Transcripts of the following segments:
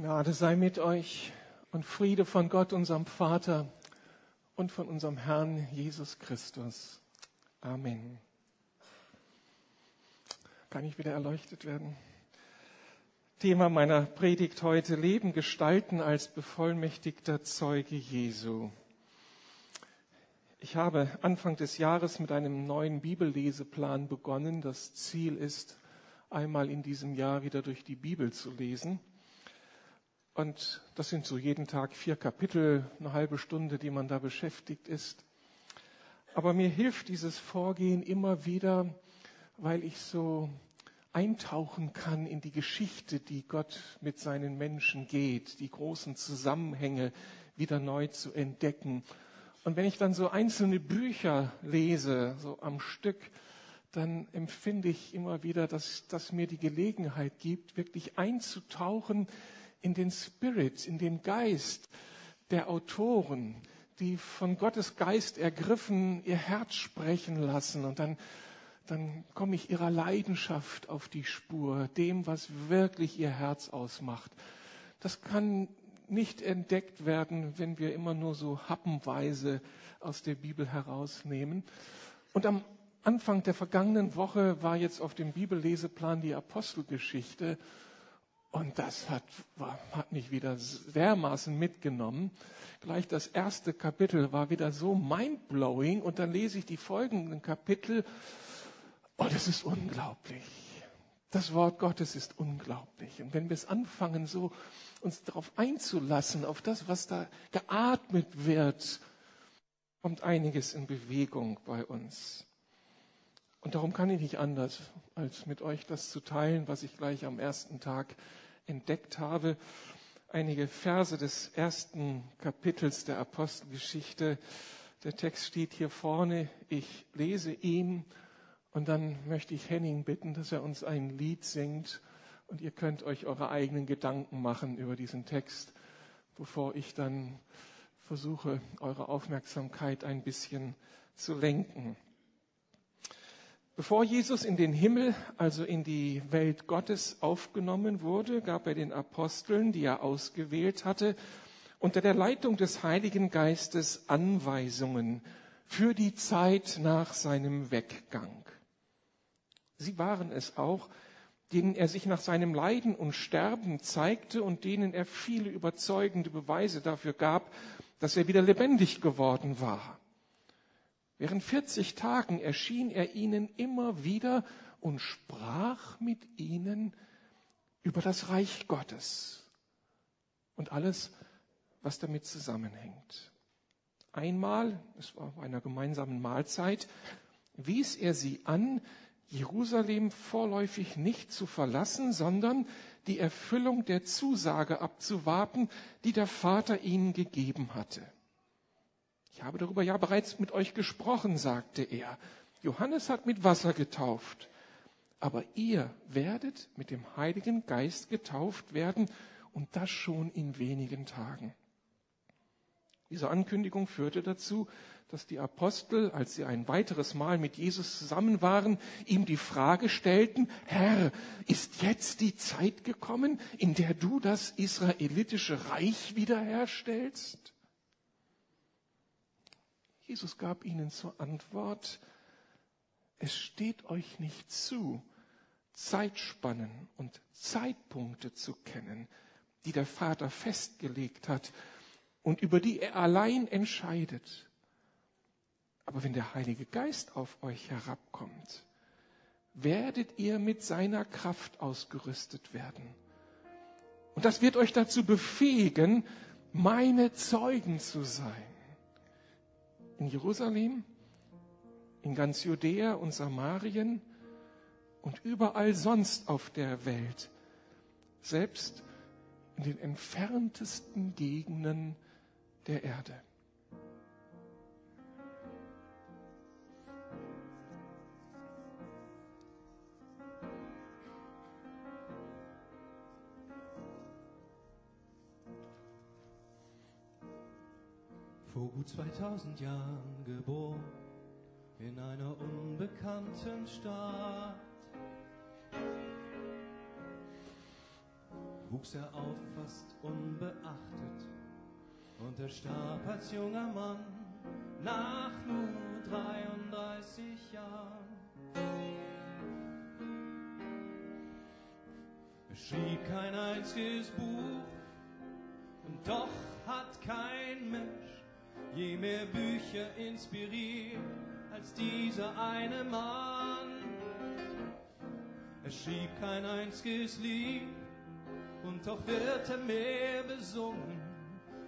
Gnade sei mit euch und Friede von Gott, unserem Vater und von unserem Herrn Jesus Christus. Amen. Kann ich wieder erleuchtet werden? Thema meiner Predigt heute Leben gestalten als bevollmächtigter Zeuge Jesu. Ich habe Anfang des Jahres mit einem neuen Bibelleseplan begonnen. Das Ziel ist, einmal in diesem Jahr wieder durch die Bibel zu lesen. Und das sind so jeden Tag vier Kapitel, eine halbe Stunde, die man da beschäftigt ist. Aber mir hilft dieses Vorgehen immer wieder, weil ich so eintauchen kann in die Geschichte, die Gott mit seinen Menschen geht, die großen Zusammenhänge wieder neu zu entdecken. Und wenn ich dann so einzelne Bücher lese, so am Stück, dann empfinde ich immer wieder, dass das mir die Gelegenheit gibt, wirklich einzutauchen in den Spirit, in den Geist der Autoren, die von Gottes Geist ergriffen ihr Herz sprechen lassen und dann dann komme ich ihrer Leidenschaft auf die Spur, dem, was wirklich ihr Herz ausmacht. Das kann nicht entdeckt werden, wenn wir immer nur so happenweise aus der Bibel herausnehmen. Und am Anfang der vergangenen Woche war jetzt auf dem Bibelleseplan die Apostelgeschichte. Und das hat, hat mich wieder dermaßen mitgenommen. Gleich das erste Kapitel war wieder so mindblowing und dann lese ich die folgenden Kapitel und es ist unglaublich. Das Wort Gottes ist unglaublich. Und wenn wir es anfangen, so uns darauf einzulassen, auf das, was da geatmet wird, kommt einiges in Bewegung bei uns. Und darum kann ich nicht anders, als mit euch das zu teilen, was ich gleich am ersten Tag entdeckt habe. Einige Verse des ersten Kapitels der Apostelgeschichte. Der Text steht hier vorne. Ich lese ihn und dann möchte ich Henning bitten, dass er uns ein Lied singt. Und ihr könnt euch eure eigenen Gedanken machen über diesen Text, bevor ich dann versuche, eure Aufmerksamkeit ein bisschen zu lenken. Bevor Jesus in den Himmel, also in die Welt Gottes aufgenommen wurde, gab er den Aposteln, die er ausgewählt hatte, unter der Leitung des Heiligen Geistes Anweisungen für die Zeit nach seinem Weggang. Sie waren es auch, denen er sich nach seinem Leiden und Sterben zeigte und denen er viele überzeugende Beweise dafür gab, dass er wieder lebendig geworden war. Während 40 Tagen erschien er ihnen immer wieder und sprach mit ihnen über das Reich Gottes und alles, was damit zusammenhängt. Einmal, es war bei einer gemeinsamen Mahlzeit, wies er sie an, Jerusalem vorläufig nicht zu verlassen, sondern die Erfüllung der Zusage abzuwarten, die der Vater ihnen gegeben hatte. Ich habe darüber ja bereits mit euch gesprochen, sagte er. Johannes hat mit Wasser getauft, aber ihr werdet mit dem Heiligen Geist getauft werden und das schon in wenigen Tagen. Diese Ankündigung führte dazu, dass die Apostel, als sie ein weiteres Mal mit Jesus zusammen waren, ihm die Frage stellten, Herr, ist jetzt die Zeit gekommen, in der du das israelitische Reich wiederherstellst? Jesus gab ihnen zur Antwort, es steht euch nicht zu, Zeitspannen und Zeitpunkte zu kennen, die der Vater festgelegt hat und über die er allein entscheidet. Aber wenn der Heilige Geist auf euch herabkommt, werdet ihr mit seiner Kraft ausgerüstet werden. Und das wird euch dazu befähigen, meine Zeugen zu sein. In Jerusalem, in ganz Judäa und Samarien und überall sonst auf der Welt, selbst in den entferntesten Gegenden der Erde. Vor gut 2000 Jahren geboren in einer unbekannten Stadt. wuchs er auf fast unbeachtet und er starb als junger Mann nach nur 33 Jahren. Er schrieb kein einziges Buch und doch hat kein Mensch je mehr Bücher inspiriert als dieser eine Mann. Er schrieb kein einziges Lied und doch wird er mehr besungen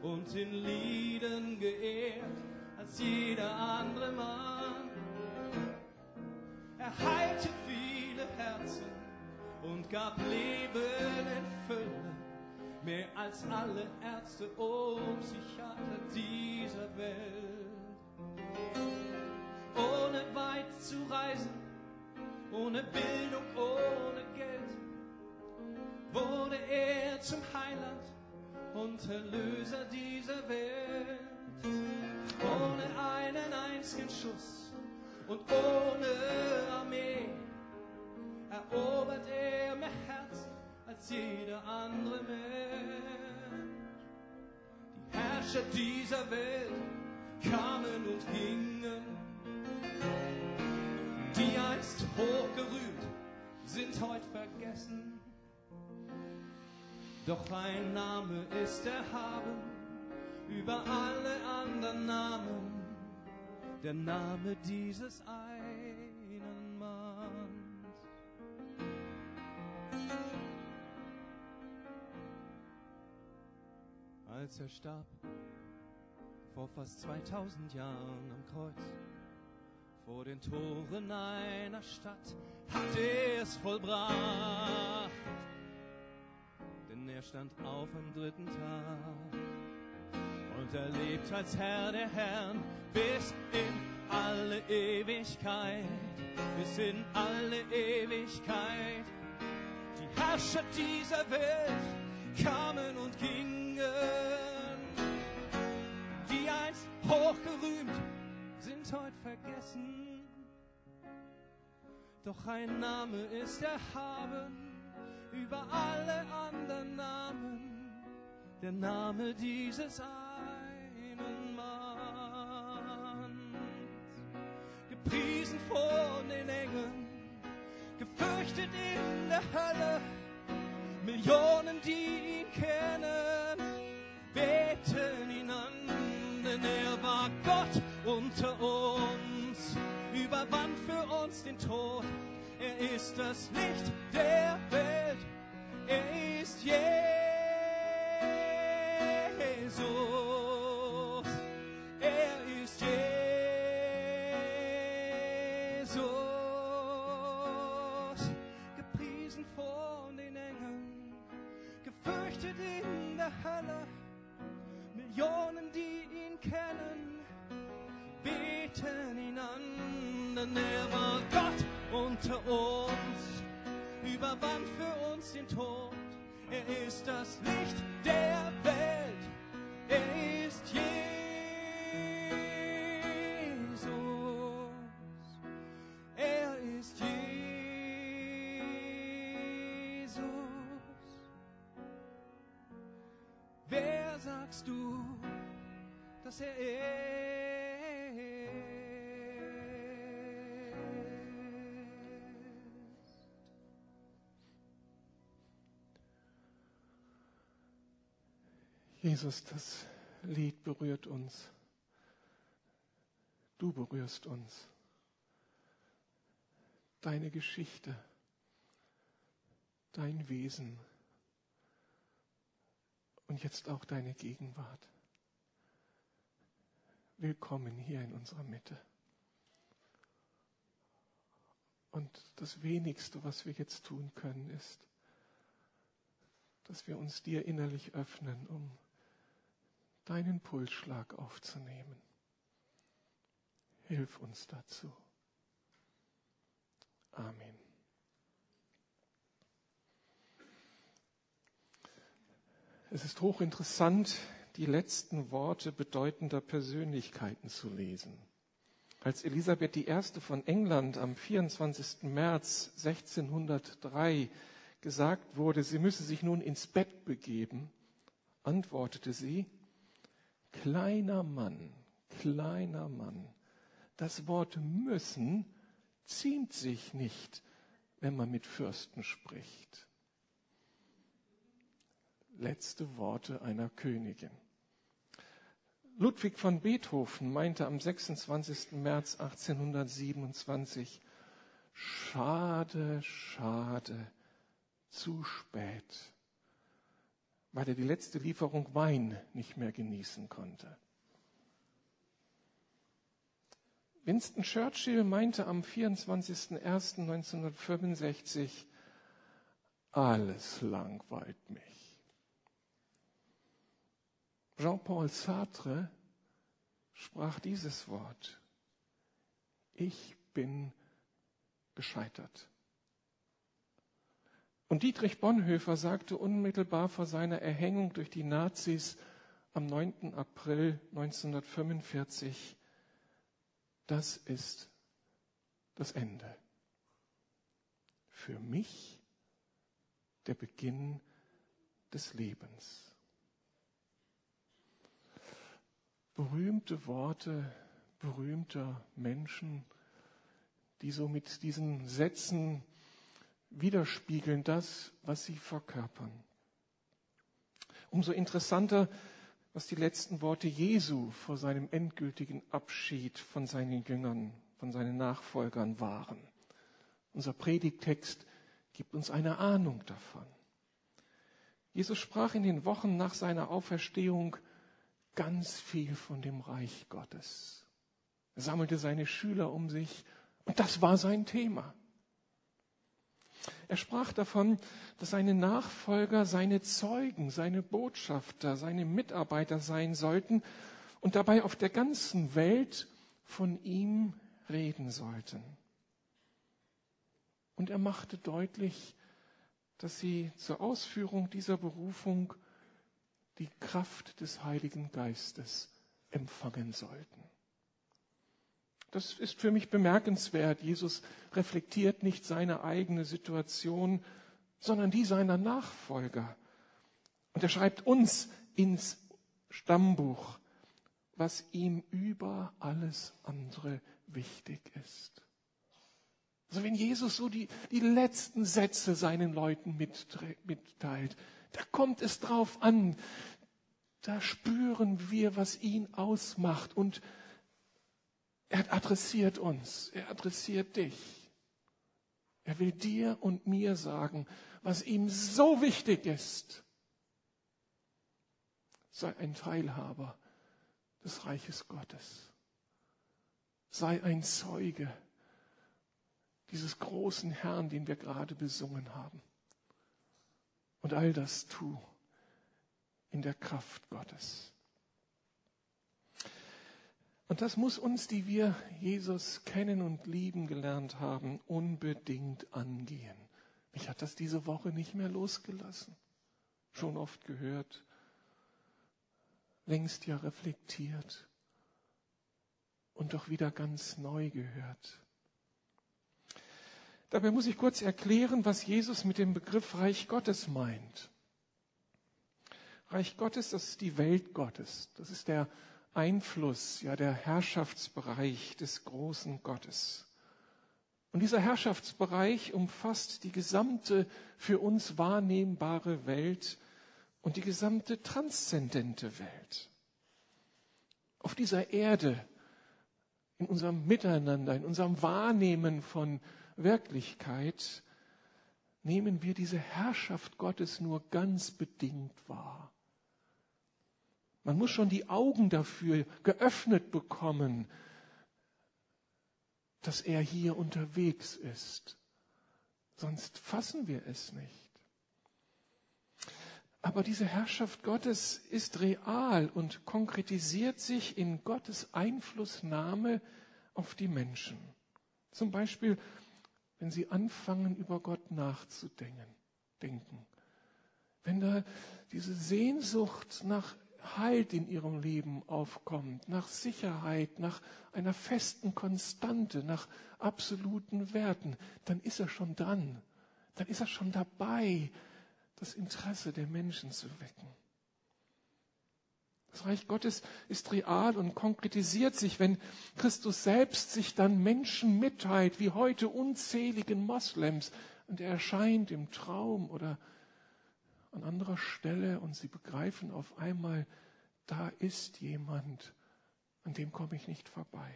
und in Lieden geehrt als jeder andere Mann. Er heilte viele Herzen und gab Leben in Fülle, mehr als alle Ärzte und Psychiater dieser Welt. Ohne weit zu reisen, ohne Bildung, ohne Geld, wurde er zum Heiland und Erlöser dieser Welt. Ohne einen einzigen Schuss und ohne Armee erobert er mehr Herzen als jeder andere Mensch. Die Herrscher dieser Welt kamen und gingen, die einst hochgerühmt sind heute vergessen. Doch ein Name ist erhaben über alle anderen Namen, der Name dieses einen Als er starb, vor fast 2000 Jahren am Kreuz, vor den Toren einer Stadt, hat er es vollbracht. Denn er stand auf am dritten Tag. Und er lebt als Herr der Herren bis in alle Ewigkeit, bis in alle Ewigkeit. Die Herrscher dieser Welt kamen und gingen, hochgerühmt sind heute vergessen. Doch ein Name ist erhaben über alle anderen Namen, der Name dieses einen Manns. Gepriesen von den Engeln, gefürchtet in der Hölle, Millionen, die ihn kennen, beten ihn an, denn er war Gott unter uns, überwand für uns den Tod er ist das Licht der Welt. Er ist Jesus. Er war Gott unter uns, überwand für uns den Tod. Er ist das Licht der Welt. Er ist Jesus. Er ist Jesus. Wer sagst du, dass er ist? Jesus, das Lied berührt uns. Du berührst uns. Deine Geschichte, dein Wesen und jetzt auch deine Gegenwart. Willkommen hier in unserer Mitte. Und das wenigste, was wir jetzt tun können, ist, dass wir uns dir innerlich öffnen, um deinen Pulsschlag aufzunehmen. Hilf uns dazu. Amen. Es ist hochinteressant, die letzten Worte bedeutender Persönlichkeiten zu lesen. Als Elisabeth I. von England am 24. März 1603 gesagt wurde, sie müsse sich nun ins Bett begeben, antwortete sie, kleiner Mann, kleiner Mann, das Wort müssen ziemt sich nicht, wenn man mit Fürsten spricht. Letzte Worte einer Königin. Ludwig von Beethoven meinte am 26. März 1827, schade, schade, zu spät, weil er die letzte Lieferung Wein nicht mehr genießen konnte. Winston Churchill meinte am 24.01.1965, alles langweilt mich. Jean-Paul Sartre sprach dieses Wort. Ich bin gescheitert. Und Dietrich Bonhoeffer sagte unmittelbar vor seiner Erhängung durch die Nazis am 9. April 1945, das ist das Ende. Für mich der Beginn des Lebens. berühmte Worte berühmter Menschen, die so mit diesen Sätzen widerspiegeln das, was sie verkörpern. Umso interessanter, was die letzten Worte Jesu vor seinem endgültigen Abschied von seinen Jüngern, von seinen Nachfolgern waren. Unser Predigtext gibt uns eine Ahnung davon. Jesus sprach in den Wochen nach seiner Auferstehung ganz viel von dem Reich Gottes. Er sammelte seine Schüler um sich und das war sein Thema. Er sprach davon, dass seine Nachfolger seine Zeugen, seine Botschafter, seine Mitarbeiter sein sollten und dabei auf der ganzen Welt von ihm reden sollten. Und er machte deutlich, dass sie zur Ausführung dieser Berufung die Kraft des Heiligen Geistes empfangen sollten. Das ist für mich bemerkenswert. Jesus reflektiert nicht seine eigene Situation, sondern die seiner Nachfolger. Und er schreibt uns ins Stammbuch, was ihm über alles andere wichtig ist. Also wenn Jesus so die, die letzten Sätze seinen Leuten mitteilt, da kommt es drauf an. Da spüren wir, was ihn ausmacht. Und er adressiert uns. Er adressiert dich. Er will dir und mir sagen, was ihm so wichtig ist. Sei ein Teilhaber des Reiches Gottes. Sei ein Zeuge dieses großen Herrn, den wir gerade besungen haben. Und all das tu in der Kraft Gottes. Und das muss uns, die wir Jesus kennen und lieben gelernt haben, unbedingt angehen. Mich hat das diese Woche nicht mehr losgelassen. Schon oft gehört, längst ja reflektiert und doch wieder ganz neu gehört. Dabei muss ich kurz erklären, was Jesus mit dem Begriff Reich Gottes meint. Reich Gottes, das ist die Welt Gottes. Das ist der Einfluss, ja, der Herrschaftsbereich des großen Gottes. Und dieser Herrschaftsbereich umfasst die gesamte für uns wahrnehmbare Welt und die gesamte transzendente Welt. Auf dieser Erde, in unserem Miteinander, in unserem Wahrnehmen von Wirklichkeit nehmen wir diese Herrschaft Gottes nur ganz bedingt wahr. Man muss schon die Augen dafür geöffnet bekommen, dass er hier unterwegs ist. Sonst fassen wir es nicht. Aber diese Herrschaft Gottes ist real und konkretisiert sich in Gottes Einflussnahme auf die Menschen. Zum Beispiel wenn sie anfangen, über Gott nachzudenken. Denken. Wenn da diese Sehnsucht nach Halt in ihrem Leben aufkommt, nach Sicherheit, nach einer festen Konstante, nach absoluten Werten, dann ist er schon dran. dann ist er schon dabei, das Interesse der Menschen zu wecken. Das Reich Gottes ist real und konkretisiert sich, wenn Christus selbst sich dann Menschen mitteilt, wie heute unzähligen Moslems, und er erscheint im Traum oder an anderer Stelle und sie begreifen auf einmal, da ist jemand, an dem komme ich nicht vorbei.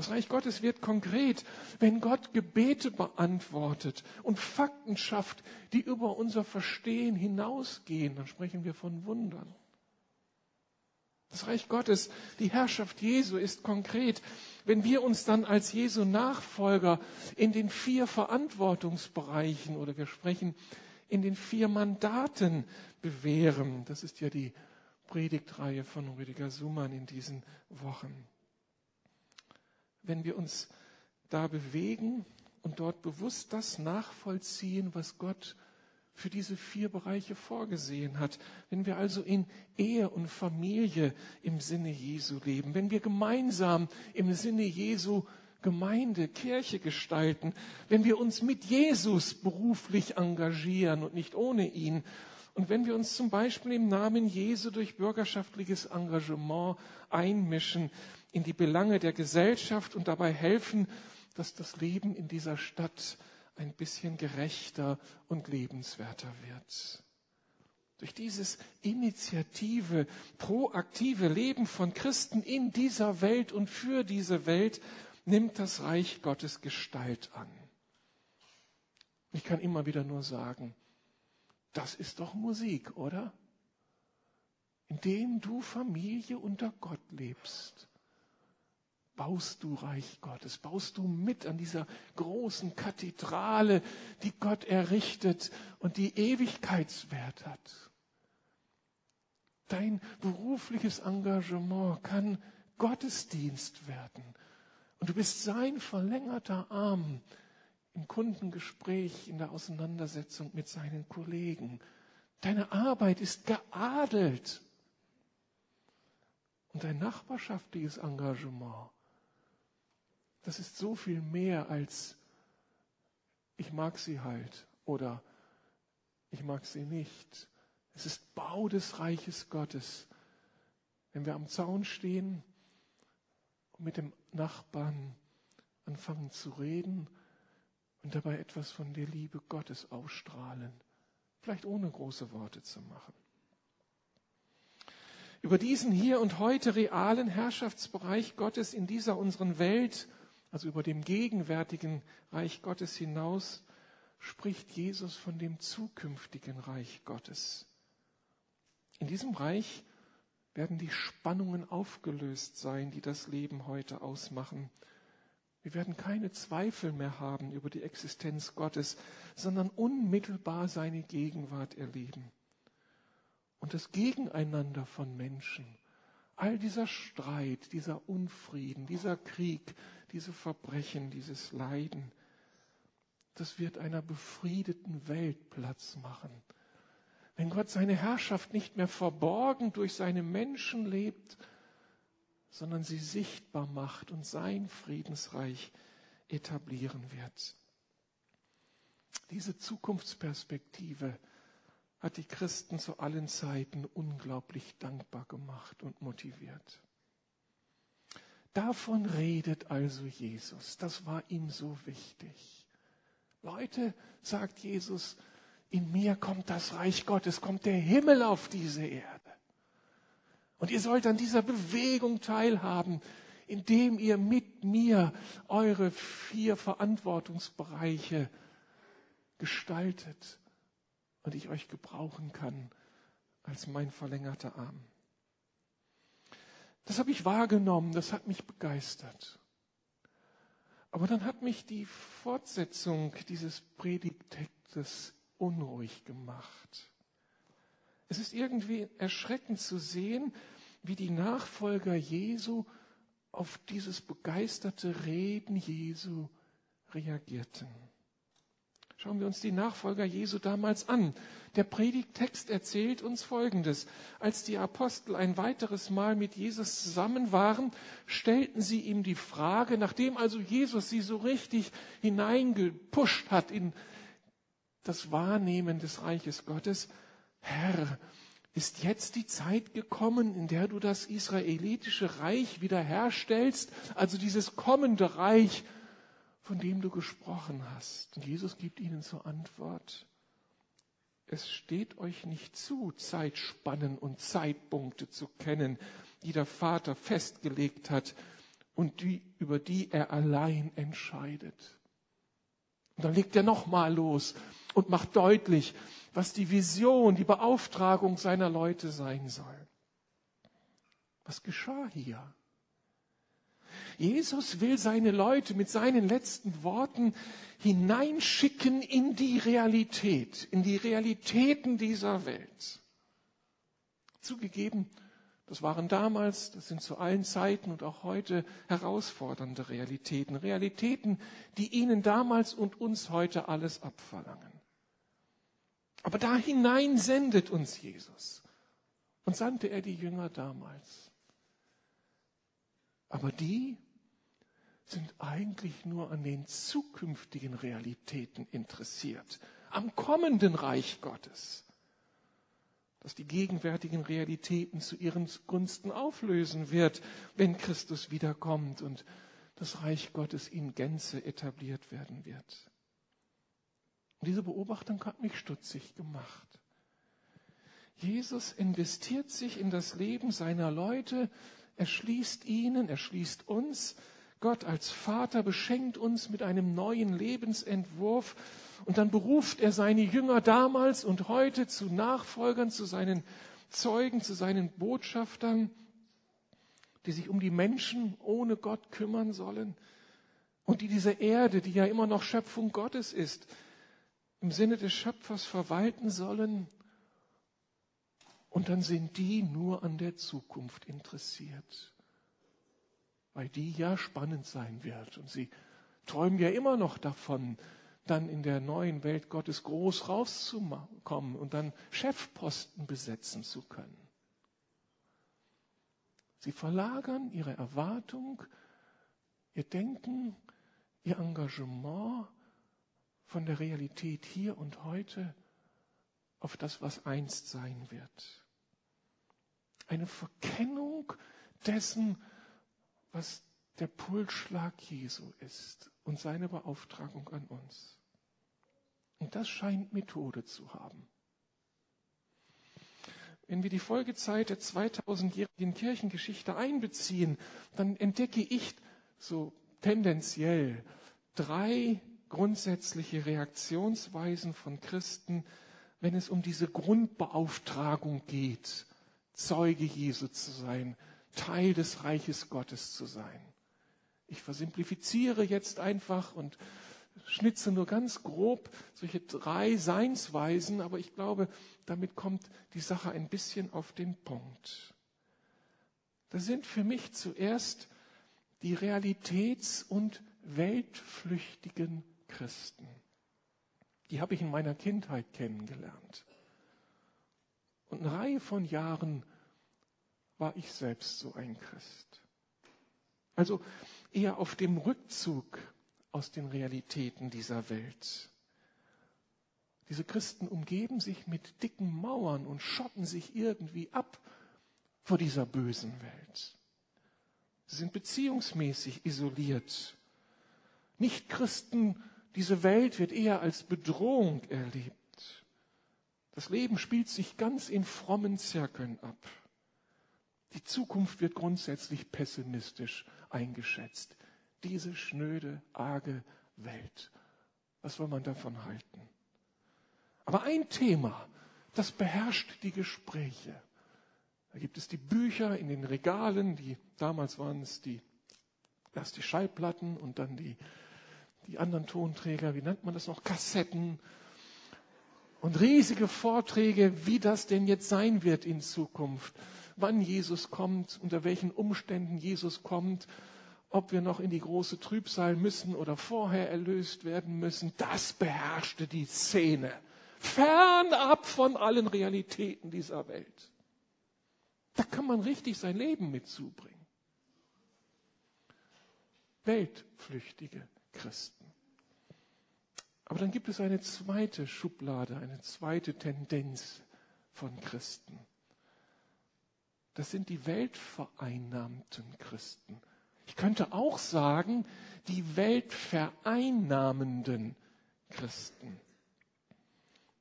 Das Reich Gottes wird konkret, wenn Gott Gebete beantwortet und Fakten schafft, die über unser Verstehen hinausgehen. Dann sprechen wir von Wundern. Das Reich Gottes, die Herrschaft Jesu ist konkret, wenn wir uns dann als Jesu Nachfolger in den vier Verantwortungsbereichen oder wir sprechen in den vier Mandaten bewähren. Das ist ja die Predigtreihe von Rüdiger Sumann in diesen Wochen. Wenn wir uns da bewegen und dort bewusst das nachvollziehen, was Gott für diese vier Bereiche vorgesehen hat. Wenn wir also in Ehe und Familie im Sinne Jesu leben, wenn wir gemeinsam im Sinne Jesu Gemeinde, Kirche gestalten, wenn wir uns mit Jesus beruflich engagieren und nicht ohne ihn, und wenn wir uns zum Beispiel im Namen Jesu durch bürgerschaftliches Engagement einmischen in die Belange der Gesellschaft und dabei helfen, dass das Leben in dieser Stadt ein bisschen gerechter und lebenswerter wird. Durch dieses initiative, proaktive Leben von Christen in dieser Welt und für diese Welt nimmt das Reich Gottes Gestalt an. Ich kann immer wieder nur sagen, das ist doch Musik, oder? Indem du Familie unter Gott lebst baust du Reich Gottes, baust du mit an dieser großen Kathedrale, die Gott errichtet und die Ewigkeitswert hat. Dein berufliches Engagement kann Gottesdienst werden. Und du bist sein verlängerter Arm im Kundengespräch, in der Auseinandersetzung mit seinen Kollegen. Deine Arbeit ist geadelt. Und dein nachbarschaftliches Engagement das ist so viel mehr als ich mag sie halt oder ich mag sie nicht. Es ist Bau des Reiches Gottes. Wenn wir am Zaun stehen mit dem Nachbarn anfangen zu reden und dabei etwas von der Liebe Gottes ausstrahlen, vielleicht ohne große Worte zu machen. Über diesen hier und heute realen Herrschaftsbereich Gottes in dieser unseren Welt also über dem gegenwärtigen Reich Gottes hinaus, spricht Jesus von dem zukünftigen Reich Gottes. In diesem Reich werden die Spannungen aufgelöst sein, die das Leben heute ausmachen. Wir werden keine Zweifel mehr haben über die Existenz Gottes, sondern unmittelbar seine Gegenwart erleben. Und das Gegeneinander von Menschen, all dieser Streit, dieser Unfrieden, dieser Krieg, diese Verbrechen, dieses Leiden, das wird einer befriedeten Welt Platz machen. Wenn Gott seine Herrschaft nicht mehr verborgen durch seine Menschen lebt, sondern sie sichtbar macht und sein Friedensreich etablieren wird. Diese Zukunftsperspektive hat die Christen zu allen Zeiten unglaublich dankbar gemacht und motiviert. Davon redet also Jesus. Das war ihm so wichtig. Leute, sagt Jesus, in mir kommt das Reich Gottes, kommt der Himmel auf diese Erde. Und ihr sollt an dieser Bewegung teilhaben, indem ihr mit mir eure vier Verantwortungsbereiche gestaltet und ich euch gebrauchen kann als mein verlängerter Arm. Das habe ich wahrgenommen, das hat mich begeistert. Aber dann hat mich die Fortsetzung dieses Predigtextes unruhig gemacht. Es ist irgendwie erschreckend zu sehen, wie die Nachfolger Jesu auf dieses begeisterte Reden Jesu reagierten. Schauen wir uns die Nachfolger Jesu damals an. Der Predigttext erzählt uns Folgendes. Als die Apostel ein weiteres Mal mit Jesus zusammen waren, stellten sie ihm die Frage, nachdem also Jesus sie so richtig hineingepusht hat in das Wahrnehmen des Reiches Gottes, Herr, ist jetzt die Zeit gekommen, in der du das israelitische Reich wiederherstellst, also dieses kommende Reich, von dem du gesprochen hast. Und Jesus gibt ihnen zur Antwort, es steht euch nicht zu, Zeitspannen und Zeitpunkte zu kennen, die der Vater festgelegt hat und die, über die er allein entscheidet. Und dann legt er nochmal los und macht deutlich, was die Vision, die Beauftragung seiner Leute sein soll. Was geschah hier? Jesus will seine Leute mit seinen letzten Worten hineinschicken in die Realität, in die Realitäten dieser Welt. Zugegeben, das waren damals, das sind zu allen Zeiten und auch heute herausfordernde Realitäten. Realitäten, die ihnen damals und uns heute alles abverlangen. Aber da hinein sendet uns Jesus. Und sandte er die Jünger damals. Aber die sind eigentlich nur an den zukünftigen Realitäten interessiert, am kommenden Reich Gottes, das die gegenwärtigen Realitäten zu ihren Gunsten auflösen wird, wenn Christus wiederkommt und das Reich Gottes in Gänze etabliert werden wird. Und diese Beobachtung hat mich stutzig gemacht. Jesus investiert sich in das Leben seiner Leute, er schließt ihnen, er schließt uns. Gott als Vater beschenkt uns mit einem neuen Lebensentwurf und dann beruft er seine Jünger damals und heute zu Nachfolgern, zu seinen Zeugen, zu seinen Botschaftern, die sich um die Menschen ohne Gott kümmern sollen und die diese Erde, die ja immer noch Schöpfung Gottes ist, im Sinne des Schöpfers verwalten sollen. Und dann sind die nur an der Zukunft interessiert, weil die ja spannend sein wird. Und sie träumen ja immer noch davon, dann in der neuen Welt Gottes groß rauszukommen und dann Chefposten besetzen zu können. Sie verlagern ihre Erwartung, ihr Denken, ihr Engagement von der Realität hier und heute auf das, was einst sein wird. Eine Verkennung dessen, was der Pulsschlag Jesu ist und seine Beauftragung an uns. Und das scheint Methode zu haben. Wenn wir die Folgezeit der 2000-jährigen Kirchengeschichte einbeziehen, dann entdecke ich so tendenziell drei grundsätzliche Reaktionsweisen von Christen, wenn es um diese Grundbeauftragung geht, Zeuge Jesu zu sein, Teil des Reiches Gottes zu sein. Ich versimplifiziere jetzt einfach und schnitze nur ganz grob solche drei Seinsweisen, aber ich glaube, damit kommt die Sache ein bisschen auf den Punkt. Das sind für mich zuerst die Realitäts- und weltflüchtigen Christen. Die habe ich in meiner Kindheit kennengelernt. Und eine Reihe von Jahren war ich selbst so ein Christ. Also eher auf dem Rückzug aus den Realitäten dieser Welt. Diese Christen umgeben sich mit dicken Mauern und schotten sich irgendwie ab vor dieser bösen Welt. Sie sind beziehungsmäßig isoliert. Nicht-Christen diese Welt wird eher als Bedrohung erlebt. Das Leben spielt sich ganz in frommen Zirkeln ab. Die Zukunft wird grundsätzlich pessimistisch eingeschätzt. Diese schnöde, arge Welt. Was soll man davon halten? Aber ein Thema, das beherrscht die Gespräche. Da gibt es die Bücher in den Regalen, die damals waren es die erst die Schallplatten und dann die die anderen Tonträger, wie nennt man das noch, Kassetten und riesige Vorträge, wie das denn jetzt sein wird in Zukunft, wann Jesus kommt, unter welchen Umständen Jesus kommt, ob wir noch in die große Trübsal müssen oder vorher erlöst werden müssen, das beherrschte die Szene, fernab von allen Realitäten dieser Welt. Da kann man richtig sein Leben mit zubringen. Weltflüchtige Christen. Aber dann gibt es eine zweite Schublade, eine zweite Tendenz von Christen. Das sind die weltvereinnahmten Christen. Ich könnte auch sagen, die weltvereinnahmenden Christen.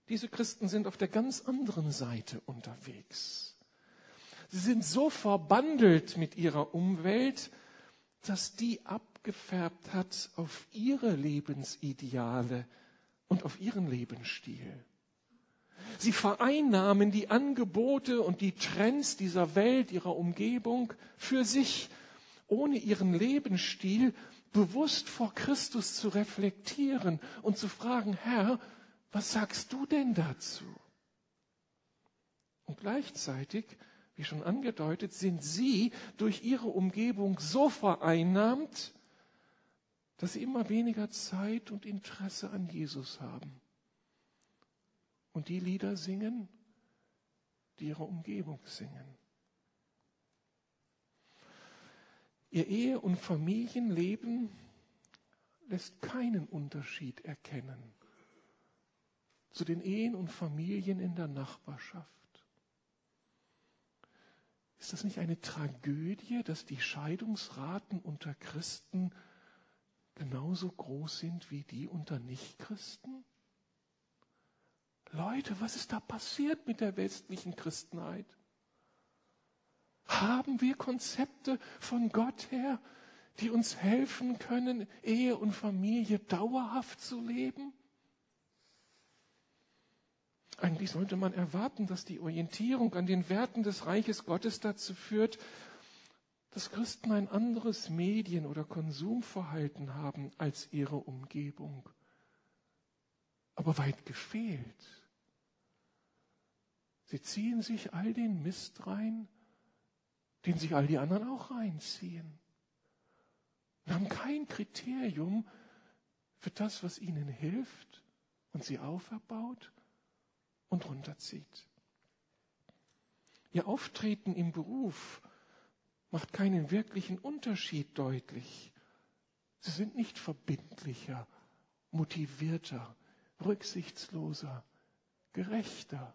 Diese Christen sind auf der ganz anderen Seite unterwegs. Sie sind so verbandelt mit ihrer Umwelt, dass die abgefärbt hat auf ihre Lebensideale und auf ihren Lebensstil. Sie vereinnahmen die Angebote und die Trends dieser Welt, ihrer Umgebung für sich, ohne ihren Lebensstil bewusst vor Christus zu reflektieren und zu fragen, Herr, was sagst du denn dazu? Und gleichzeitig, wie schon angedeutet, sind sie durch ihre Umgebung so vereinnahmt, dass sie immer weniger Zeit und Interesse an Jesus haben. Und die Lieder singen, die ihre Umgebung singen. Ihr Ehe- und Familienleben lässt keinen Unterschied erkennen zu den Ehen und Familien in der Nachbarschaft. Ist das nicht eine Tragödie, dass die Scheidungsraten unter Christen genauso groß sind wie die unter Nichtchristen? Leute, was ist da passiert mit der westlichen Christenheit? Haben wir Konzepte von Gott her, die uns helfen können, Ehe und Familie dauerhaft zu leben? Eigentlich sollte man erwarten, dass die Orientierung an den Werten des Reiches Gottes dazu führt, dass Christen ein anderes Medien- oder Konsumverhalten haben als ihre Umgebung. Aber weit gefehlt. Sie ziehen sich all den Mist rein, den sich all die anderen auch reinziehen. Und haben kein Kriterium für das, was ihnen hilft und sie auferbaut und runterzieht. Ihr Auftreten im Beruf macht keinen wirklichen Unterschied deutlich. Sie sind nicht verbindlicher, motivierter, rücksichtsloser, gerechter,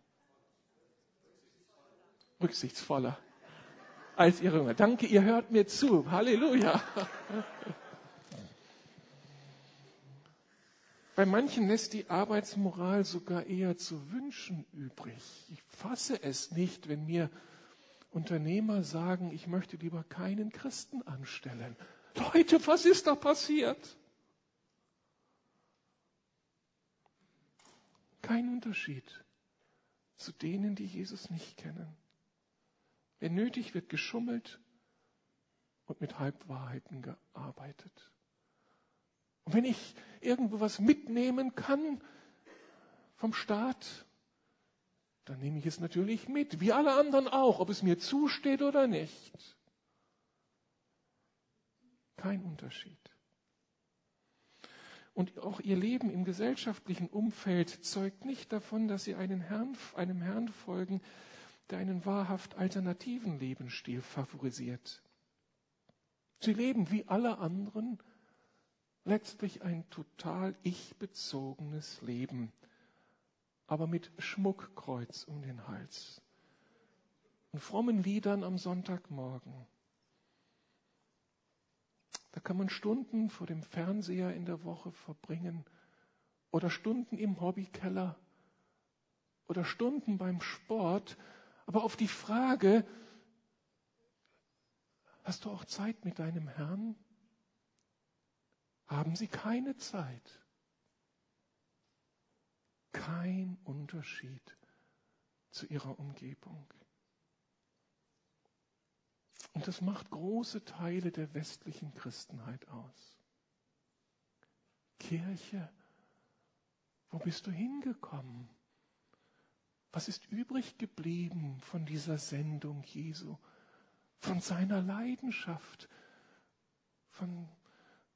rücksichtsvoller als ihre Jünger. Danke, ihr hört mir zu. Halleluja. Bei manchen lässt die Arbeitsmoral sogar eher zu wünschen übrig. Ich fasse es nicht, wenn mir Unternehmer sagen, ich möchte lieber keinen Christen anstellen. Leute, was ist da passiert? Kein Unterschied zu denen, die Jesus nicht kennen. Wenn nötig wird geschummelt und mit Halbwahrheiten gearbeitet. Und wenn ich irgendwo was mitnehmen kann vom Staat, dann nehme ich es natürlich mit, wie alle anderen auch, ob es mir zusteht oder nicht. Kein Unterschied. Und auch ihr Leben im gesellschaftlichen Umfeld zeugt nicht davon, dass sie Herrn, einem Herrn folgen, der einen wahrhaft alternativen Lebensstil favorisiert. Sie leben wie alle anderen letztlich ein total ich-bezogenes Leben, aber mit Schmuckkreuz um den Hals und frommen Liedern am Sonntagmorgen. Da kann man Stunden vor dem Fernseher in der Woche verbringen oder Stunden im Hobbykeller oder Stunden beim Sport. Aber auf die Frage, hast du auch Zeit mit deinem Herrn? haben sie keine Zeit. Kein Unterschied zu ihrer Umgebung. Und das macht große Teile der westlichen Christenheit aus. Kirche, wo bist du hingekommen? Was ist übrig geblieben von dieser Sendung Jesu, von seiner Leidenschaft, von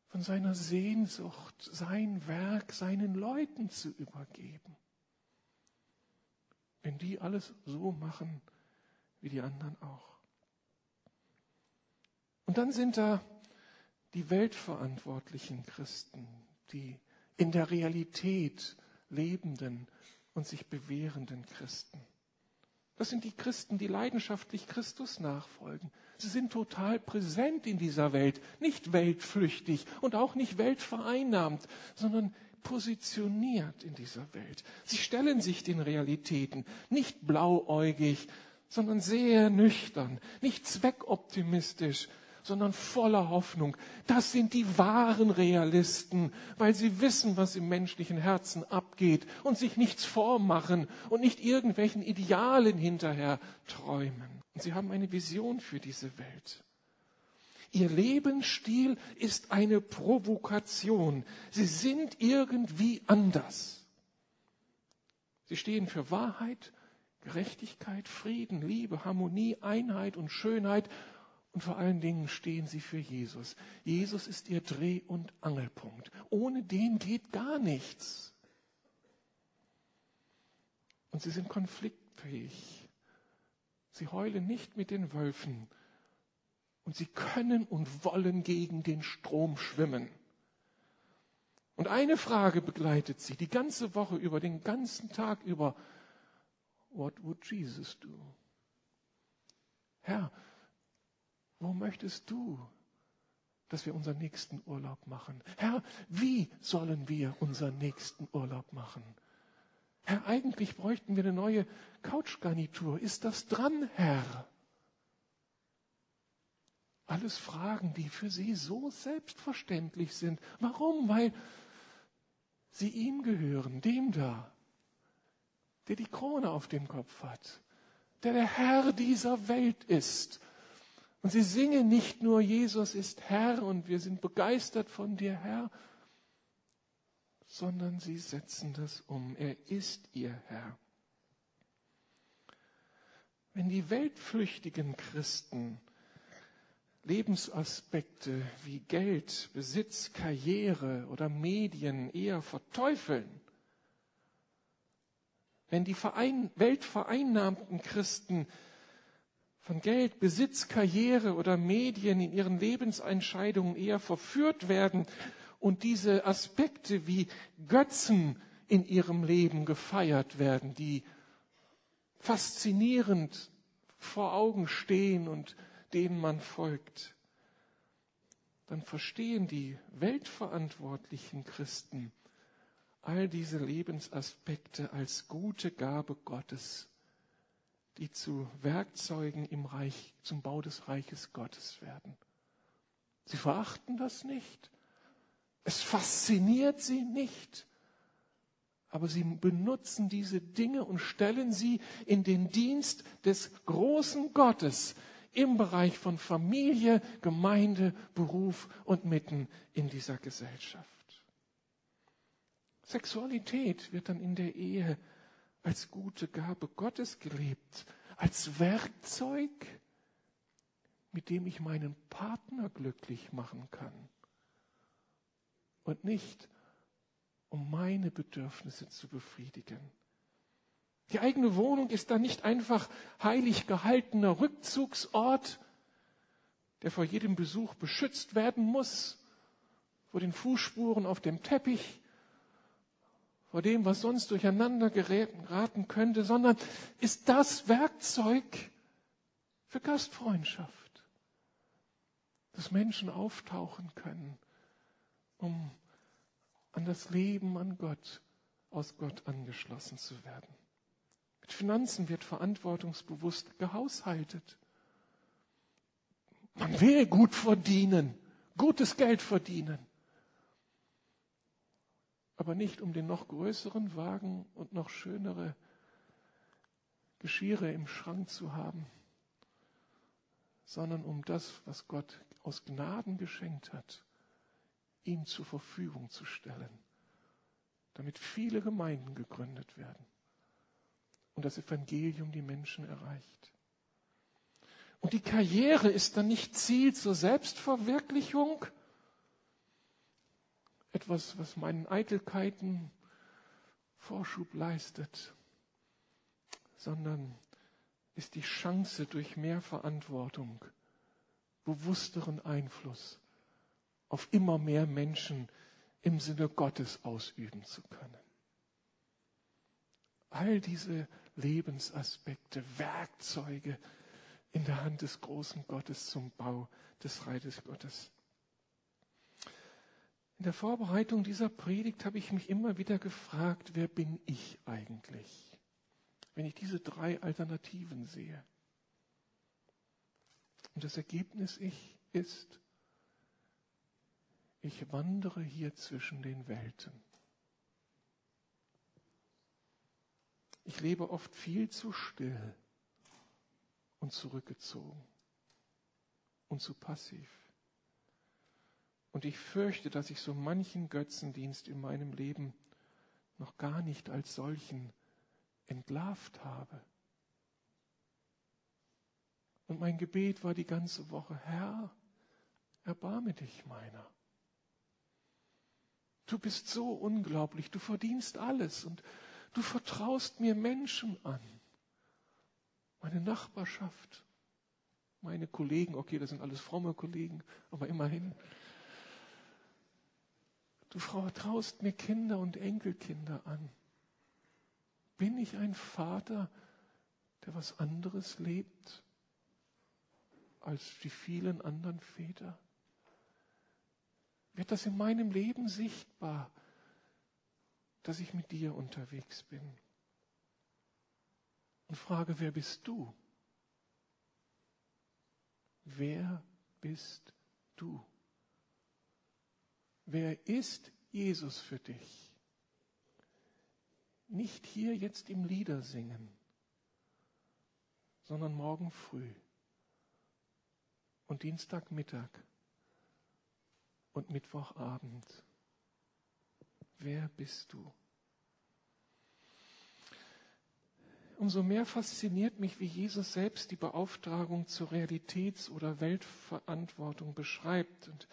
von seiner Sehnsucht, sein Werk seinen Leuten zu übergeben. Wenn die alles so machen wie die anderen auch. Und dann sind da die weltverantwortlichen Christen, die in der Realität lebenden und sich bewährenden Christen. Das sind die Christen, die leidenschaftlich Christus nachfolgen. Sie sind total präsent in dieser Welt, nicht weltflüchtig und auch nicht weltvereinnahmt, sondern positioniert in dieser Welt. Sie stellen sich den Realitäten, nicht blauäugig, sondern sehr nüchtern, nicht zweckoptimistisch, sondern voller Hoffnung. Das sind die wahren Realisten, weil sie wissen, was im menschlichen Herzen abgeht und sich nichts vormachen und nicht irgendwelchen Idealen hinterher träumen. Und sie haben eine Vision für diese Welt. Ihr Lebensstil ist eine Provokation. Sie sind irgendwie anders. Sie stehen für Wahrheit, Gerechtigkeit, Frieden, Liebe, Harmonie, Einheit und Schönheit und vor allen Dingen stehen sie für Jesus. Jesus ist ihr Dreh- und Angelpunkt. Ohne den geht gar nichts. Und sie sind konfliktfähig. Sie heulen nicht mit den Wölfen. Und sie können und wollen gegen den Strom schwimmen. Und eine Frage begleitet sie die ganze Woche über, den ganzen Tag über. What would Jesus do? Herr, wo möchtest du, dass wir unseren nächsten Urlaub machen? Herr, wie sollen wir unseren nächsten Urlaub machen? Herr, eigentlich bräuchten wir eine neue Couchgarnitur. Ist das dran, Herr? Alles Fragen, die für Sie so selbstverständlich sind. Warum? Weil sie ihm gehören, dem da, der die Krone auf dem Kopf hat, der der Herr dieser Welt ist und sie singen nicht nur, Jesus ist Herr und wir sind begeistert von dir, Herr, sondern sie setzen das um. Er ist ihr Herr. Wenn die weltflüchtigen Christen Lebensaspekte wie Geld, Besitz, Karriere oder Medien eher verteufeln, wenn die Verein, weltvereinnahmten Christen von Geld, Besitz, Karriere oder Medien in ihren Lebensentscheidungen eher verführt werden und diese Aspekte wie Götzen in ihrem Leben gefeiert werden, die faszinierend vor Augen stehen und denen man folgt, dann verstehen die weltverantwortlichen Christen all diese Lebensaspekte als gute Gabe Gottes die zu Werkzeugen im Reich, zum Bau des Reiches Gottes werden. Sie verachten das nicht. Es fasziniert sie nicht. Aber sie benutzen diese Dinge und stellen sie in den Dienst des großen Gottes im Bereich von Familie, Gemeinde, Beruf und mitten in dieser Gesellschaft. Sexualität wird dann in der Ehe als gute Gabe Gottes gelebt, als Werkzeug, mit dem ich meinen Partner glücklich machen kann. Und nicht, um meine Bedürfnisse zu befriedigen. Die eigene Wohnung ist dann nicht einfach heilig gehaltener Rückzugsort, der vor jedem Besuch beschützt werden muss, vor den Fußspuren auf dem Teppich, vor dem, was sonst durcheinander geraten könnte, sondern ist das Werkzeug für Gastfreundschaft, dass Menschen auftauchen können, um an das Leben an Gott, aus Gott angeschlossen zu werden. Mit Finanzen wird verantwortungsbewusst gehaushaltet. Man will gut verdienen, gutes Geld verdienen aber nicht um den noch größeren Wagen und noch schönere Geschirre im Schrank zu haben, sondern um das, was Gott aus Gnaden geschenkt hat, ihm zur Verfügung zu stellen, damit viele Gemeinden gegründet werden und das Evangelium die Menschen erreicht. Und die Karriere ist dann nicht Ziel zur Selbstverwirklichung, etwas, was meinen Eitelkeiten Vorschub leistet, sondern ist die Chance durch mehr Verantwortung, bewussteren Einfluss auf immer mehr Menschen im Sinne Gottes ausüben zu können. All diese Lebensaspekte, Werkzeuge in der Hand des großen Gottes zum Bau des Reiches Gottes. In der Vorbereitung dieser Predigt habe ich mich immer wieder gefragt, wer bin ich eigentlich, wenn ich diese drei Alternativen sehe. Und das Ergebnis ich ist, ich wandere hier zwischen den Welten. Ich lebe oft viel zu still und zurückgezogen und zu passiv. Und ich fürchte, dass ich so manchen Götzendienst in meinem Leben noch gar nicht als solchen entlarvt habe. Und mein Gebet war die ganze Woche, Herr, erbarme dich meiner. Du bist so unglaublich, du verdienst alles und du vertraust mir Menschen an. Meine Nachbarschaft, meine Kollegen, okay, das sind alles fromme Kollegen, aber immerhin. Du vertraust mir Kinder und Enkelkinder an. Bin ich ein Vater, der was anderes lebt als die vielen anderen Väter? wird das in meinem Leben sichtbar, dass ich mit dir unterwegs bin. Und frage, wer bist du? Wer bist du? Wer ist Jesus für dich? Nicht hier jetzt im Liedersingen, sondern morgen früh und Dienstagmittag und Mittwochabend. Wer bist du? Umso mehr fasziniert mich, wie Jesus selbst die Beauftragung zur Realitäts- oder Weltverantwortung beschreibt. Und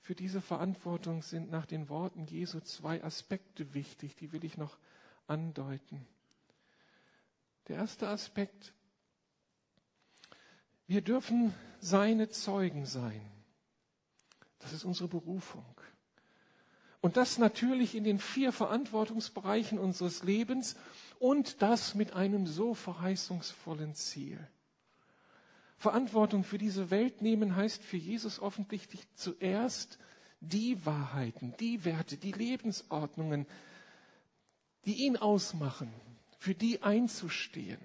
für diese Verantwortung sind nach den Worten Jesu zwei Aspekte wichtig, die will ich noch andeuten. Der erste Aspekt, wir dürfen seine Zeugen sein. Das ist unsere Berufung. Und das natürlich in den vier Verantwortungsbereichen unseres Lebens und das mit einem so verheißungsvollen Ziel. Verantwortung für diese Welt nehmen heißt für Jesus offensichtlich zuerst die Wahrheiten, die Werte, die Lebensordnungen, die ihn ausmachen, für die einzustehen,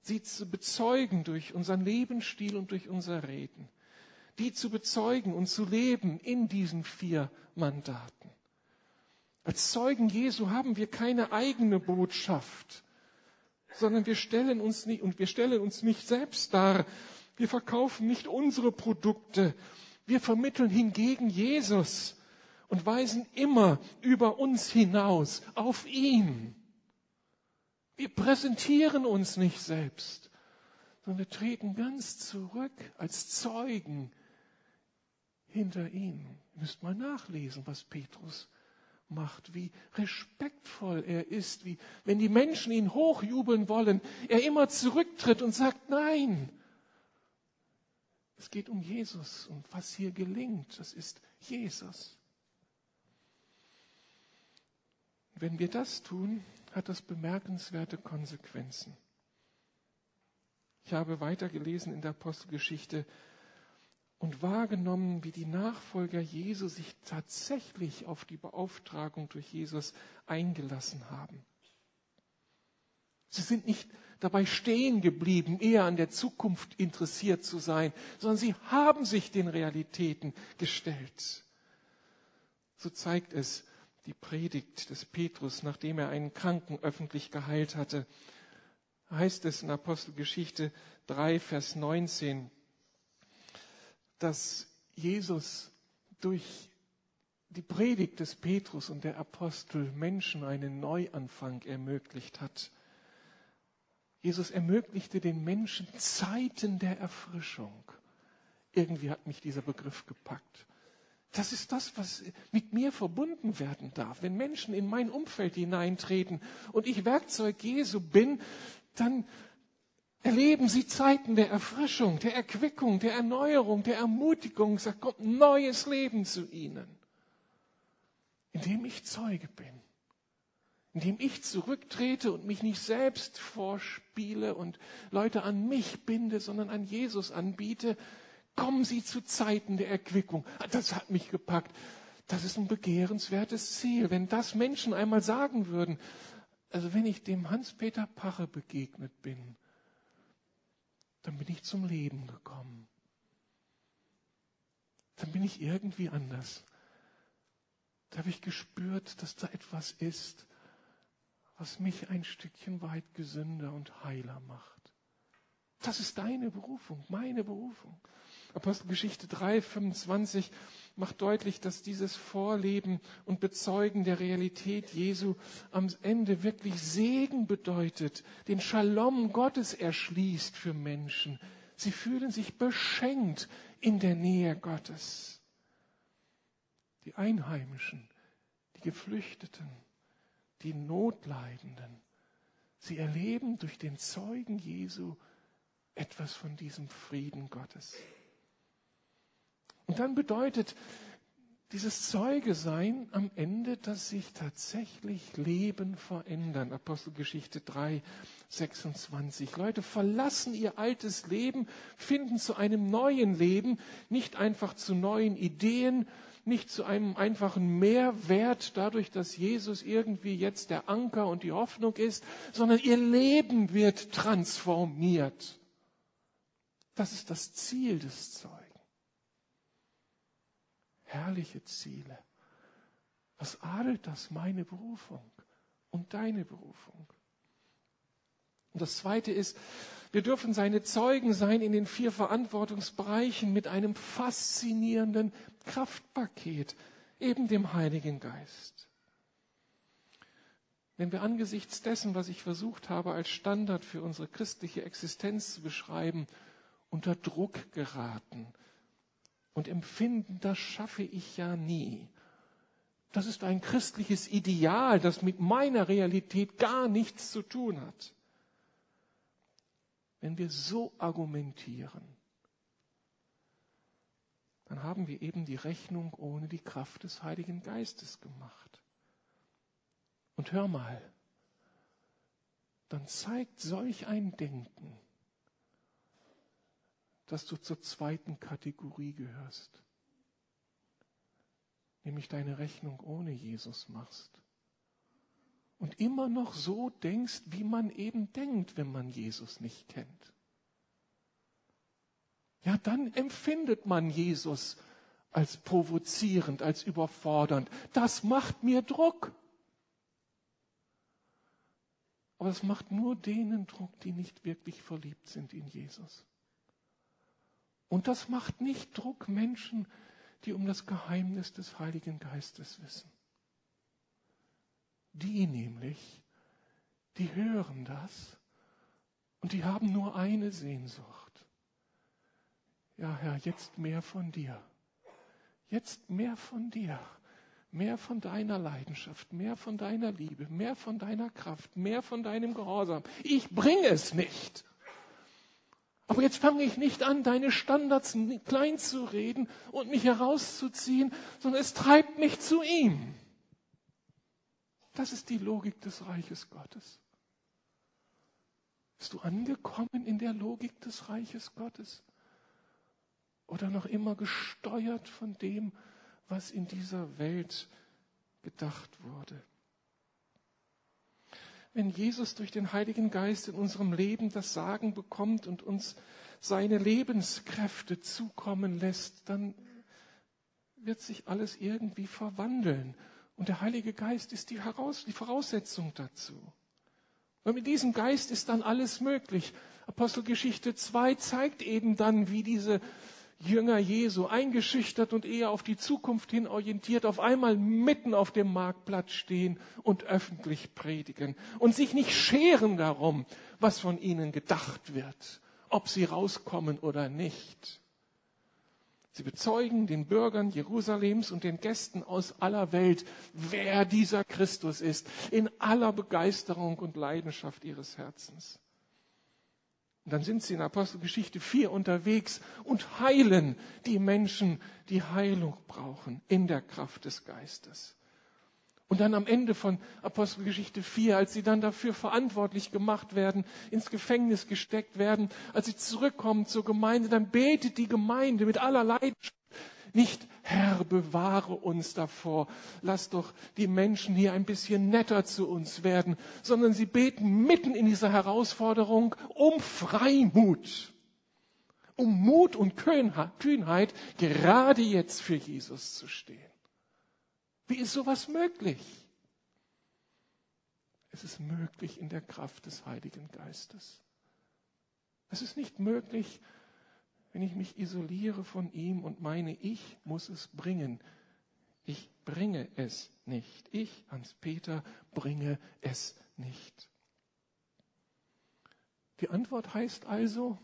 sie zu bezeugen durch unseren Lebensstil und durch unser Reden die zu bezeugen und zu leben in diesen vier Mandaten. Als Zeugen Jesu haben wir keine eigene Botschaft, sondern wir stellen uns nicht, und wir stellen uns nicht selbst dar. Wir verkaufen nicht unsere Produkte. Wir vermitteln hingegen Jesus und weisen immer über uns hinaus auf ihn. Wir präsentieren uns nicht selbst, sondern wir treten ganz zurück als Zeugen hinter ihm. Ihr müsst mal nachlesen, was Petrus macht, wie respektvoll er ist, wie, wenn die Menschen ihn hochjubeln wollen, er immer zurücktritt und sagt, nein. Es geht um Jesus und was hier gelingt, das ist Jesus. Wenn wir das tun, hat das bemerkenswerte Konsequenzen. Ich habe weitergelesen in der Apostelgeschichte, und wahrgenommen, wie die Nachfolger Jesu sich tatsächlich auf die Beauftragung durch Jesus eingelassen haben. Sie sind nicht dabei stehen geblieben, eher an der Zukunft interessiert zu sein, sondern sie haben sich den Realitäten gestellt. So zeigt es die Predigt des Petrus, nachdem er einen Kranken öffentlich geheilt hatte. Heißt es in Apostelgeschichte 3, Vers 19, dass Jesus durch die Predigt des Petrus und der Apostel Menschen einen Neuanfang ermöglicht hat. Jesus ermöglichte den Menschen Zeiten der Erfrischung. Irgendwie hat mich dieser Begriff gepackt. Das ist das, was mit mir verbunden werden darf. Wenn Menschen in mein Umfeld hineintreten und ich Werkzeug Jesu bin, dann erleben sie Zeiten der Erfrischung, der Erquickung, der Erneuerung, der Ermutigung. Es kommt neues Leben zu ihnen. indem ich Zeuge bin, indem ich zurücktrete und mich nicht selbst vorspiele und Leute an mich binde, sondern an Jesus anbiete, kommen sie zu Zeiten der Erquickung. Das hat mich gepackt. Das ist ein begehrenswertes Ziel. Wenn das Menschen einmal sagen würden, also wenn ich dem Hans-Peter Pache begegnet bin, dann bin ich zum Leben gekommen. Dann bin ich irgendwie anders. Da habe ich gespürt, dass da etwas ist, was mich ein Stückchen weit gesünder und heiler macht. Das ist deine Berufung, meine Berufung. Apostelgeschichte 3, 25 macht deutlich, dass dieses Vorleben und Bezeugen der Realität Jesu am Ende wirklich Segen bedeutet, den Shalom Gottes erschließt für Menschen. Sie fühlen sich beschenkt in der Nähe Gottes. Die Einheimischen, die Geflüchteten, die Notleidenden, sie erleben durch den Zeugen Jesu etwas von diesem Frieden Gottes. Und dann bedeutet dieses Zeuge sein am Ende, dass sich tatsächlich Leben verändern. Apostelgeschichte 3, 26. Leute verlassen ihr altes Leben, finden zu einem neuen Leben, nicht einfach zu neuen Ideen, nicht zu einem einfachen Mehrwert dadurch, dass Jesus irgendwie jetzt der Anker und die Hoffnung ist, sondern ihr Leben wird transformiert. Das ist das Ziel des Zeugen herrliche Ziele. Was adelt das? Meine Berufung und deine Berufung. Und das Zweite ist, wir dürfen seine Zeugen sein in den vier Verantwortungsbereichen mit einem faszinierenden Kraftpaket, eben dem Heiligen Geist. Wenn wir angesichts dessen, was ich versucht habe, als Standard für unsere christliche Existenz zu beschreiben, unter Druck geraten, und empfinden, das schaffe ich ja nie. Das ist ein christliches Ideal, das mit meiner Realität gar nichts zu tun hat. Wenn wir so argumentieren, dann haben wir eben die Rechnung ohne die Kraft des Heiligen Geistes gemacht. Und hör mal, dann zeigt solch ein Denken, dass du zur zweiten Kategorie gehörst, nämlich deine Rechnung ohne Jesus machst und immer noch so denkst, wie man eben denkt, wenn man Jesus nicht kennt. Ja, dann empfindet man Jesus als provozierend, als überfordernd. Das macht mir Druck. Aber es macht nur denen Druck, die nicht wirklich verliebt sind in Jesus. Und das macht nicht Druck Menschen, die um das Geheimnis des Heiligen Geistes wissen. Die nämlich, die hören das und die haben nur eine Sehnsucht. Ja, Herr, jetzt mehr von dir. Jetzt mehr von dir. Mehr von deiner Leidenschaft, mehr von deiner Liebe, mehr von deiner Kraft, mehr von deinem Gehorsam. Ich bringe es nicht. Aber jetzt fange ich nicht an, deine Standards klein zu reden und mich herauszuziehen, sondern es treibt mich zu ihm. Das ist die Logik des Reiches Gottes. Bist du angekommen in der Logik des Reiches Gottes? Oder noch immer gesteuert von dem, was in dieser Welt gedacht wurde? Wenn Jesus durch den Heiligen Geist in unserem Leben das Sagen bekommt und uns seine Lebenskräfte zukommen lässt, dann wird sich alles irgendwie verwandeln. Und der Heilige Geist ist die, Heraus die Voraussetzung dazu. Und mit diesem Geist ist dann alles möglich. Apostelgeschichte 2 zeigt eben dann, wie diese Jünger Jesu, eingeschüchtert und eher auf die Zukunft hin orientiert, auf einmal mitten auf dem Marktplatz stehen und öffentlich predigen und sich nicht scheren darum, was von ihnen gedacht wird, ob sie rauskommen oder nicht. Sie bezeugen den Bürgern Jerusalems und den Gästen aus aller Welt, wer dieser Christus ist, in aller Begeisterung und Leidenschaft ihres Herzens. Und dann sind sie in Apostelgeschichte 4 unterwegs und heilen die Menschen, die Heilung brauchen in der Kraft des Geistes. Und dann am Ende von Apostelgeschichte 4, als sie dann dafür verantwortlich gemacht werden, ins Gefängnis gesteckt werden, als sie zurückkommen zur Gemeinde, dann betet die Gemeinde mit aller Leidenschaft. Nicht, Herr, bewahre uns davor, lass doch die Menschen hier ein bisschen netter zu uns werden, sondern sie beten mitten in dieser Herausforderung um Freimut, um Mut und Kühnheit, gerade jetzt für Jesus zu stehen. Wie ist sowas möglich? Es ist möglich in der Kraft des Heiligen Geistes. Es ist nicht möglich, wenn ich mich isoliere von ihm und meine, ich muss es bringen. Ich bringe es nicht. Ich, Hans-Peter, bringe es nicht. Die Antwort heißt also,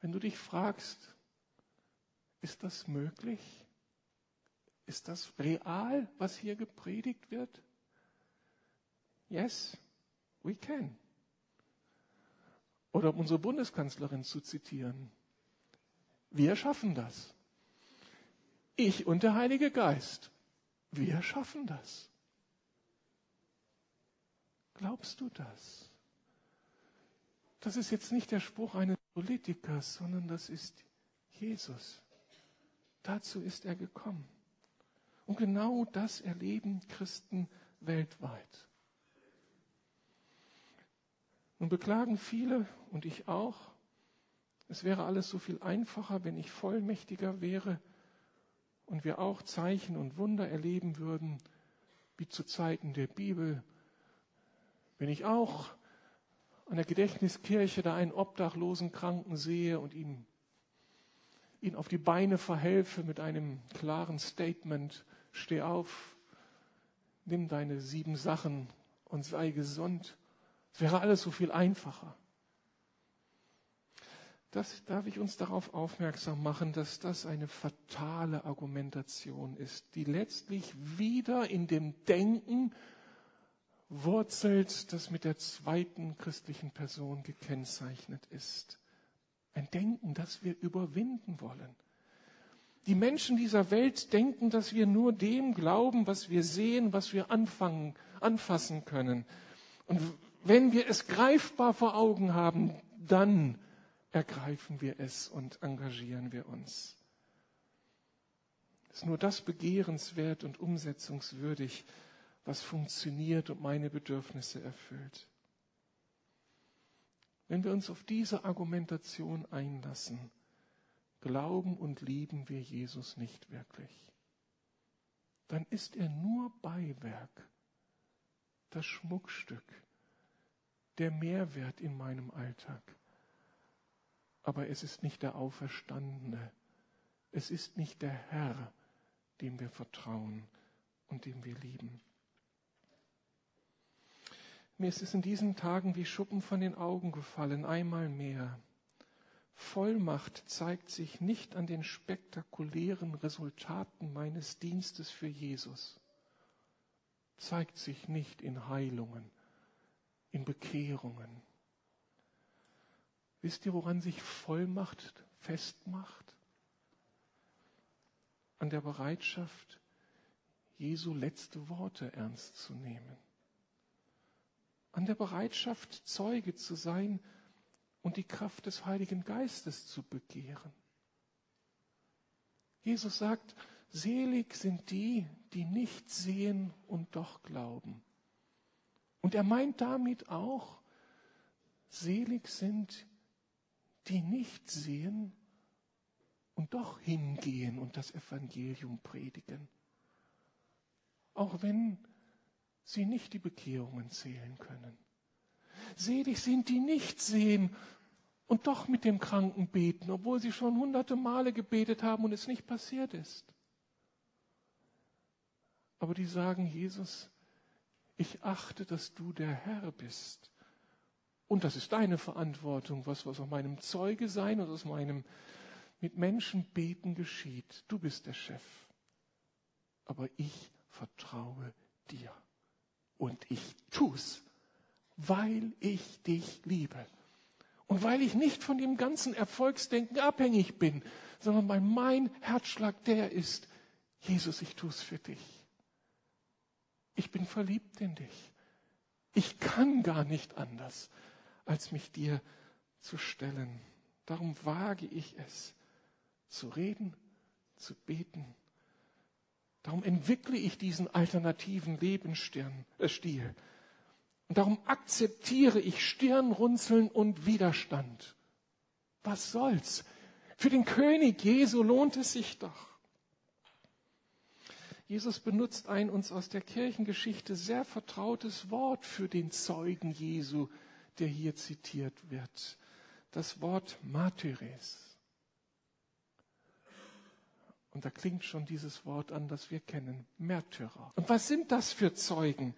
wenn du dich fragst, ist das möglich? Ist das real, was hier gepredigt wird? Yes, we can. Oder um unsere Bundeskanzlerin zu zitieren. Wir schaffen das. Ich und der Heilige Geist. Wir schaffen das. Glaubst du das? Das ist jetzt nicht der Spruch eines Politikers, sondern das ist Jesus. Dazu ist er gekommen. Und genau das erleben Christen weltweit. Nun beklagen viele und ich auch, es wäre alles so viel einfacher, wenn ich vollmächtiger wäre und wir auch Zeichen und Wunder erleben würden, wie zu Zeiten der Bibel. Wenn ich auch an der Gedächtniskirche da einen obdachlosen Kranken sehe und ihm, ihn auf die Beine verhelfe mit einem klaren Statement, steh auf, nimm deine sieben Sachen und sei gesund. Es wäre alles so viel einfacher. Das darf ich uns darauf aufmerksam machen, dass das eine fatale Argumentation ist, die letztlich wieder in dem Denken wurzelt, das mit der zweiten christlichen Person gekennzeichnet ist. Ein Denken, das wir überwinden wollen. Die Menschen dieser Welt denken, dass wir nur dem glauben, was wir sehen, was wir anfangen, anfassen können. Und wenn wir es greifbar vor Augen haben, dann ergreifen wir es und engagieren wir uns. Ist nur das begehrenswert und umsetzungswürdig, was funktioniert und meine Bedürfnisse erfüllt. Wenn wir uns auf diese Argumentation einlassen, glauben und lieben wir Jesus nicht wirklich, dann ist er nur Beiwerk, das Schmuckstück, der Mehrwert in meinem Alltag. Aber es ist nicht der Auferstandene, es ist nicht der Herr, dem wir vertrauen und dem wir lieben. Mir ist es in diesen Tagen wie Schuppen von den Augen gefallen, einmal mehr. Vollmacht zeigt sich nicht an den spektakulären Resultaten meines Dienstes für Jesus, zeigt sich nicht in Heilungen, in Bekehrungen. Wisst ihr, woran sich Vollmacht festmacht? An der Bereitschaft, Jesu letzte Worte ernst zu nehmen. An der Bereitschaft, Zeuge zu sein, und die Kraft des Heiligen Geistes zu begehren. Jesus sagt, selig sind die, die nicht sehen und doch glauben. Und er meint damit auch, selig sind, die nicht sehen und doch hingehen und das Evangelium predigen. Auch wenn sie nicht die Bekehrungen zählen können. Selig sind, die nicht sehen und doch mit dem Kranken beten, obwohl sie schon hunderte Male gebetet haben und es nicht passiert ist. Aber die sagen, Jesus, ich achte, dass du der Herr bist. Und das ist deine Verantwortung, was, was aus meinem Zeuge sein und aus meinem mit Menschen beten geschieht. Du bist der Chef. Aber ich vertraue dir. Und ich tu's, weil ich dich liebe. Und weil ich nicht von dem ganzen Erfolgsdenken abhängig bin, sondern weil mein Herzschlag der ist, Jesus, ich tue es für dich. ich bin verliebt in dich. Ich kann gar nicht anders, als mich dir zu stellen. Darum wage ich es, zu reden, zu beten. Darum entwickle ich diesen alternativen Lebensstil. Äh, Und darum akzeptiere ich Stirnrunzeln und Widerstand. Was soll's? Für den König Jesu lohnt es sich doch. Jesus benutzt ein uns aus der Kirchengeschichte sehr vertrautes Wort für den Zeugen Jesu, der hier zitiert wird. Das Wort Martyres. Und da klingt schon dieses Wort an, das wir kennen, Märtyrer. Und was sind das für Zeugen?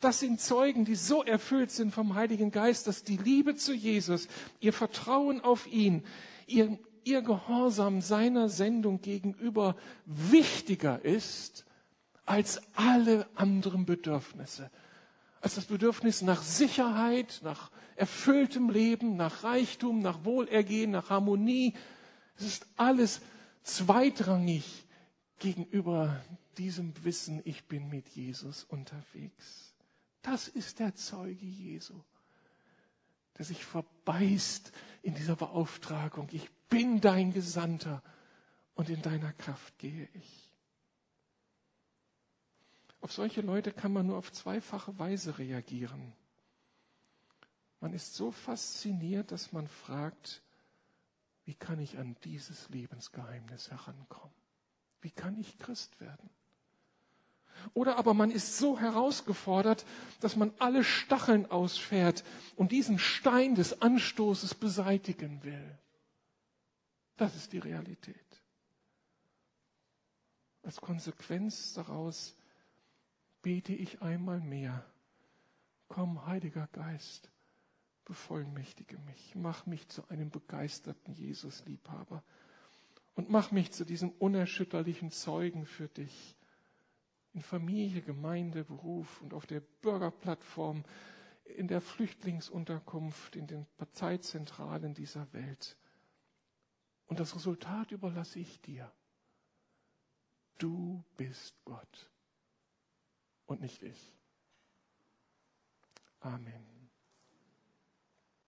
Das sind Zeugen, die so erfüllt sind vom Heiligen Geist, dass die Liebe zu Jesus, ihr Vertrauen auf ihn, ihr, ihr Gehorsam seiner Sendung gegenüber wichtiger ist als alle anderen Bedürfnisse. Als das Bedürfnis nach Sicherheit, nach erfülltem Leben, nach Reichtum, nach Wohlergehen, nach Harmonie. Es ist alles zweitrangig gegenüber diesem Wissen, ich bin mit Jesus unterwegs. Das ist der Zeuge Jesu, der sich verbeißt in dieser Beauftragung. Ich bin dein Gesandter und in deiner Kraft gehe ich. Auf solche Leute kann man nur auf zweifache Weise reagieren. Man ist so fasziniert, dass man fragt, wie kann ich an dieses Lebensgeheimnis herankommen? Wie kann ich Christ werden? Oder aber man ist so herausgefordert, dass man alle Stacheln ausfährt und diesen Stein des Anstoßes beseitigen will. Das ist die Realität. Als Konsequenz daraus bete ich einmal mehr. Komm, Heiliger Geist, bevollmächtige mich, mach mich zu einem begeisterten Jesus-Liebhaber und mach mich zu diesem unerschütterlichen Zeugen für dich. In Familie, Gemeinde, Beruf und auf der Bürgerplattform, in der Flüchtlingsunterkunft, in den Parteizentralen dieser Welt. Und das Resultat überlasse ich dir. Du bist Gott und nicht ich. Amen.